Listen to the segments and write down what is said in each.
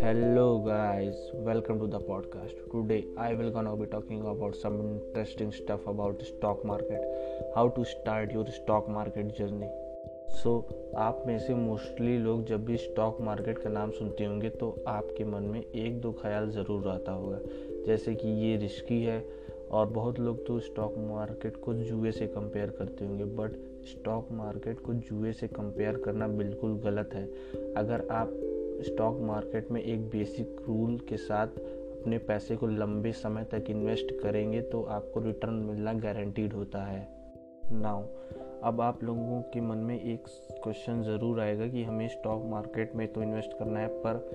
hello guys welcome to the podcast today i will gonna be talking about some interesting stuff about stock market how to start your stock market journey so so, आप में से mostly लोग जब भी stock market का नाम सुनते होंगे तो आपके मन में एक दो ख्याल ज़रूर आता होगा जैसे कि ये रिस्की है और बहुत लोग तो स्टॉक मार्केट को जुए से कंपेयर करते होंगे बट स्टॉक मार्केट को जुए से कंपेयर करना बिल्कुल गलत है। अगर आप स्टॉक मार्केट में एक बेसिक रूल के साथ अपने पैसे को लंबे समय तक इन्वेस्ट करेंगे तो आपको रिटर्न मिलना गारंटीड होता है। नाउ, अब आप लोगों के मन में एक क्वेश्चन ज़रूर आएगा कि हमें स्टॉक मार्केट में तो इन्वेस्ट करना है, पर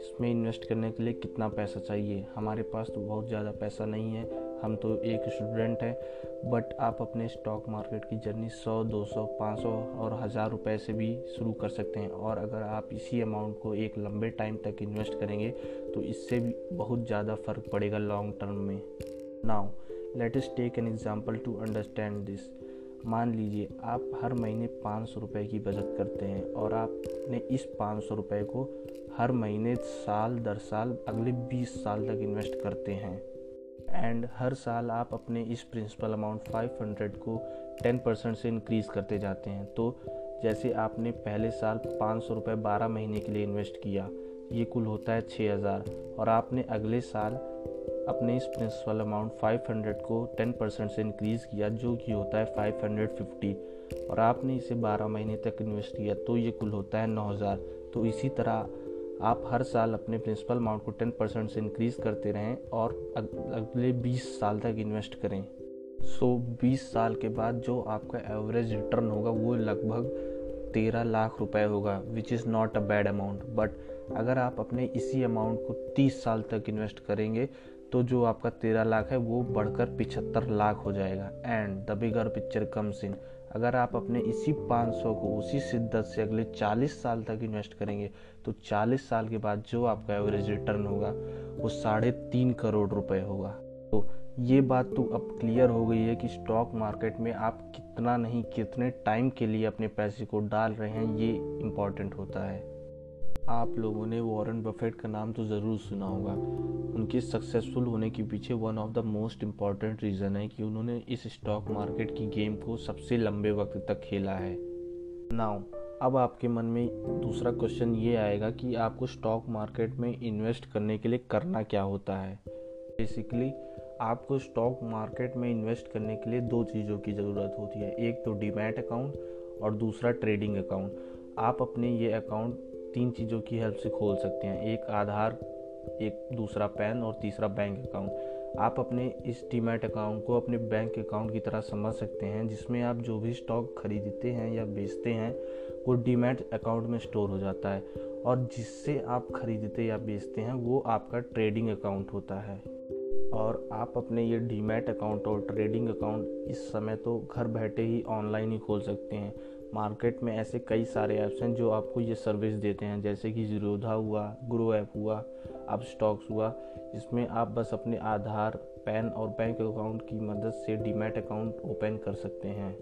इसमें इन्वेस्ट करने के लिए कितना पैसा चाहिए? हमारे पास तो बहुत ज़्यादा पैसा नहीं है। हम तो एक स्टूडेंट हैं बट आप अपने स्टॉक मार्केट की जर्नी 100, 200, 500 और हज़ार रुपए से भी शुरू कर सकते हैं। और अगर आप इसी अमाउंट को एक लंबे टाइम तक इन्वेस्ट करेंगे तो इससे भी बहुत ज़्यादा फ़र्क पड़ेगा लॉन्ग टर्म में। Now let us take an example to understand this मान लीजिए आप हर महीने पाँच सौ रुपये की बचत करते हैं और आपने इस पाँच सौ रुपये को हर महीने साल दर साल अगले बीस साल तक इन्वेस्ट करते हैं। एंड हर साल आप अपने इस प्रिंसिपल अमाउंट 500 को 10 परसेंट से इंक्रीज़ करते जाते हैं। तो जैसे आपने पहले साल पाँच सौ रुपये बारह महीने के लिए इन्वेस्ट किया, ये कुल होता है छः हज़ार। और आपने अगले साल अपने इस प्रिंसिपल अमाउंट 500 को 10 परसेंट से इंक्रीज़ किया, जो कि होता है 550 और आपने इसे 12 महीने तक इन्वेस्ट किया तो ये कुल होता है 9000 तो इसी तरह आप हर साल अपने प्रिंसिपल अमाउंट को टेन परसेंट से इंक्रीज़ करते रहें और अगले बीस साल तक इन्वेस्ट करें। सो so, 20 साल के बाद जो आपका एवरेज रिटर्न होगा वो लगभग तेरह लाख रुपए होगा which is not a bad amount but अगर आप अपने इसी अमाउंट को 30 साल तक इन्वेस्ट करेंगे तो जो आपका तेरह लाख है वो बढ़कर पिछहत्तर लाख हो जाएगा। And the bigger picture comes in अगर आप अपने इसी 500 को उसी शिद्दत से अगले 40 साल तक इन्वेस्ट करेंगे तो 40 साल के बाद जो आपका एवरेज रिटर्न होगा, वो साढ़े तीन करोड़ रुपए होगा। तो ये बात तो अब क्लियर हो गई है कि स्टॉक मार्केट में आप कितना नहीं, कितने टाइम के लिए अपने पैसे को डाल रहे हैं, ये इंपॉर्टेंट होता है। आप लोगों ने वॉरेन बफेट का नाम तो ज़रूर सुना होगा। उनके सक्सेसफुल होने के पीछे one of the most important reason है कि उन्होंने इस स्टॉक मार्केट की गेम को सबसे लंबे वक्त तक खेला है। नाउ अब आपके मन में दूसरा क्वेश्चन ये आएगा कि आपको स्टॉक मार्केट में इन्वेस्ट करने के लिए करना क्या होता है? बेसिकली आपको स्टॉक मार्केट में इन्वेस्ट करने के लिए दो चीज़ों की ज़रूरत होती है। एक तो डीमैट अकाउंट और दूसरा ट्रेडिंग अकाउंट आप अपने ये अकाउंट तीन चीज़ों की हेल्प से खोल सकते हैं। एक आधार, एक दूसरा पैन और तीसरा बैंक अकाउंट आप अपने इस डीमैट अकाउंट को अपने बैंक अकाउंट की तरह समझ सकते हैं, जिसमें आप जो भी स्टॉक खरीदते हैं या बेचते हैं, वो डीमैट अकाउंट में स्टोर हो जाता है। और जिससे आप खरीदते या बेचते हैं, वो आपका ट्रेडिंग अकाउंट होता है। और आप अपने ये डीमैट अकाउंट और ट्रेडिंग अकाउंट इस समय तो घर बैठे ही ऑनलाइन ही खोल सकते हैं। मार्केट में ऐसे कई सारे ऐप्स हैं जो आपको ये सर्विस देते हैं। जैसे कि जीरोधा हुआ ग्रो ऐप हुआ, अब स्टॉक्स हुआ, जिसमें आप बस अपने आधार, पैन और बैंक अकाउंट की मदद से डीमैट अकाउंट ओपन कर सकते हैं।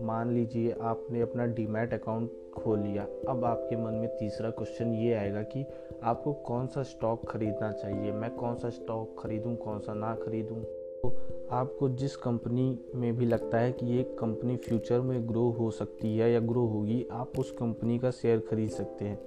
मान लीजिए आपने अपना डीमैट अकाउंट खोल लिया। अब आपके मन में तीसरा क्वेश्चन ये आएगा कि आपको कौन सा स्टॉक खरीदना चाहिए? मैं कौन सा स्टॉक खरीदूं, कौन सा ना खरीदूं? आपको जिस कंपनी में भी लगता है कि ये कंपनी फ्यूचर में ग्रो हो सकती है या ग्रो होगी, आप उस कंपनी का शेयर खरीद सकते हैं।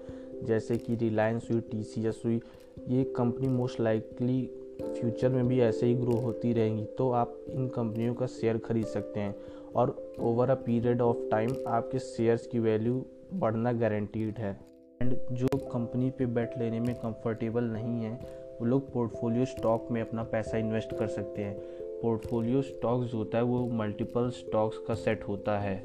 जैसे कि रिलायंस हुई टी सी एस हुई ये कंपनी मोस्ट लाइकली फ्यूचर में भी ऐसे ही ग्रो होती रहेंगी तो आप इन कंपनियों का शेयर खरीद सकते हैं। और over a period of time आपके शेयर्स की वैल्यू बढ़ना गारंटीड है। एंड जो कंपनी पे बेट लेने में कंफर्टेबल नहीं है वो लोग पोर्टफोलियो स्टॉक में अपना पैसा इन्वेस्ट कर सकते हैं। पोर्टफोलियो स्टॉक्स होता है, वो मल्टीपल स्टॉक्स का सेट होता है।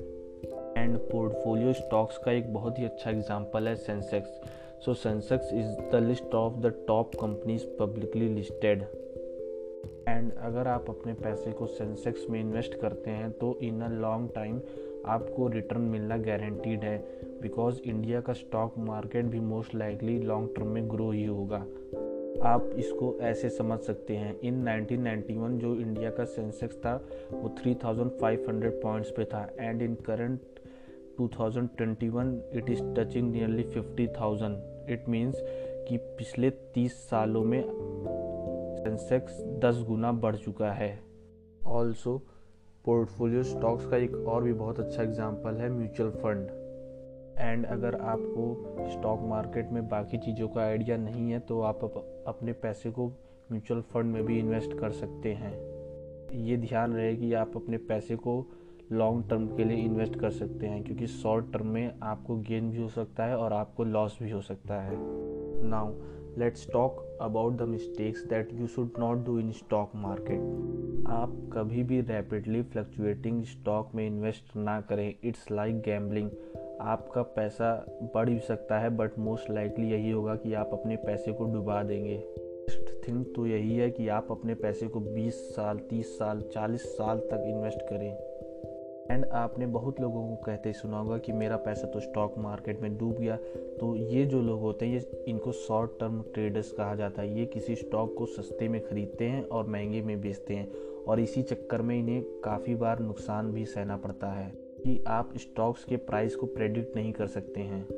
एंड पोर्टफोलियो स्टॉक्स का एक बहुत ही अच्छा एग्ज़ाम्पल है Sensex so Sensex is the list of the top companies publicly listed and अगर आप अपने पैसे को सेंसेक्स में इन्वेस्ट करते हैं तो इन अ लॉन्ग टाइम आपको रिटर्न मिलना गारंटीड है। बिकॉज़ इंडिया का स्टॉक मार्केट भी मोस्ट लाइकली लॉन्ग टर्म में ग्रो ही होगा। आप इसको ऐसे समझ सकते हैं। इन 1991 जो इंडिया का सेंसेक्स था, वो 3500 पॉइंट्स पे था। And in current 2021 it is touching nearly 50000 it means कि पिछले 30 सालों में सेंसेक्स 10 गुना बढ़ चुका है। ऑल्सो पोर्टफोलियो स्टॉक्स का एक और भी बहुत अच्छा एग्जांपल है म्यूचुअल फंड एंड अगर आपको स्टॉक मार्केट में बाकी चीज़ों का आइडिया नहीं है तो आप अपने पैसे को म्यूचुअल फंड में भी इन्वेस्ट कर सकते हैं। ये ध्यान रहे कि आप अपने पैसे को लॉन्ग टर्म के लिए इन्वेस्ट कर सकते हैं, क्योंकि शॉर्ट टर्म में आपको गेन भी हो सकता है और आपको लॉस भी हो सकता है। Now let's talk about the mistakes that you should not do in stock market आप कभी भी रैपिडली फ्लक्चुएटिंग स्टॉक में इन्वेस्ट ना करें। इट्स लाइक गैम्बलिंग आपका पैसा बढ़ भी सकता है बट मोस्ट लाइकली यही होगा कि आप अपने पैसे को डुबा देंगे। बेस्ट थिंग तो यही है कि आप अपने पैसे को 20 साल 30 साल 40 साल तक इन्वेस्ट करें। एंड आपने बहुत लोगों को कहते सुना होगा कि मेरा पैसा तो स्टॉक मार्केट में डूब गया। तो ये जो लोग होते हैं, ये इनको शॉर्ट टर्म ट्रेडर्स कहा जाता है। ये किसी स्टॉक को सस्ते में ख़रीदते हैं और महँगे में बेचते हैं। और इसी चक्कर में इन्हें काफ़ी बार नुकसान भी सहना पड़ता है। कि आप स्टॉक्स के प्राइस को प्रेडिक्ट नहीं कर सकते हैं।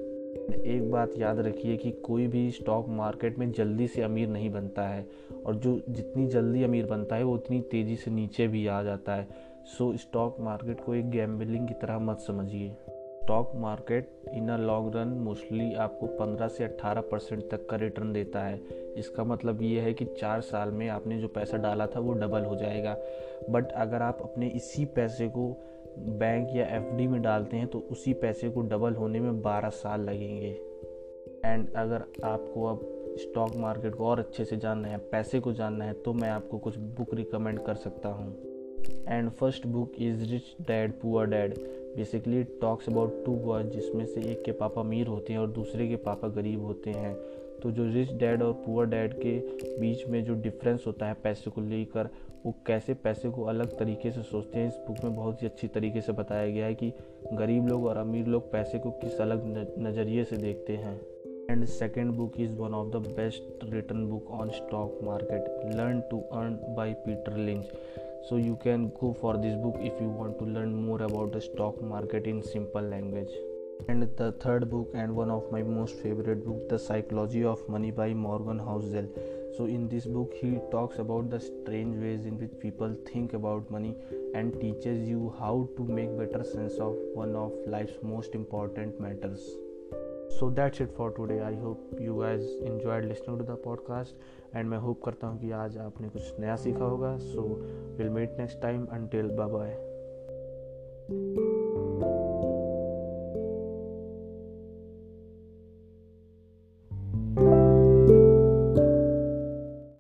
एक बात याद रखिए कि कोई भी स्टॉक मार्केट में जल्दी से अमीर नहीं बनता है और जो जितनी जल्दी अमीर बनता है, वो उतनी तेज़ी से नीचे भी आ जाता है। सो, स्टॉक मार्केट को एक गैम्बलिंग की तरह मत समझिए। Stock market in a long run mostly आपको 15 से 18 परसेंट तक का रिटर्न देता है। इसका मतलब ये है कि चार साल में आपने जो पैसा डाला था, वो डबल हो जाएगा। बट अगर आप अपने इसी पैसे को बैंक या एफडी में डालते हैं तो उसी पैसे को डबल होने में 12 साल लगेंगे। एंड अगर आपको अब स्टॉक मार्केट को और अच्छे से जानना है, पैसे को जानना है तो मैं आपको कुछ बुक रिकमेंड कर सकता हूँ। And first book is rich dad poor dad basically talks about two boys जिसमें से एक के पापा अमीर होते हैं और दूसरे के पापा गरीब होते हैं। तो जो रिच डैड और पुअर डैड के बीच में जो डिफरेंस होता है पैसे को लेकर, वो कैसे पैसे को अलग तरीके से सोचते हैं, इस बुक में बहुत ही अच्छी तरीके से बताया गया है कि गरीब लोग और अमीर लोग पैसे को किस अलग नज़रिए से देखते हैं। And second book is one of the best return book on stock market learn to earn by Peter Lynch so you can go for this book if you want to learn more about the stock market in simple language. and the third book and one of my most favorite book the psychology of money by morgan housel so in this book he talks about the strange ways in which people think about money and teaches you how to make better sense of one of life's most important matters so that's it for today i hope you guys enjoyed listening to the podcast and मैं hope करता हूँ कि आज आपने कुछ नया सीखा होगा so will meet next time until bye bye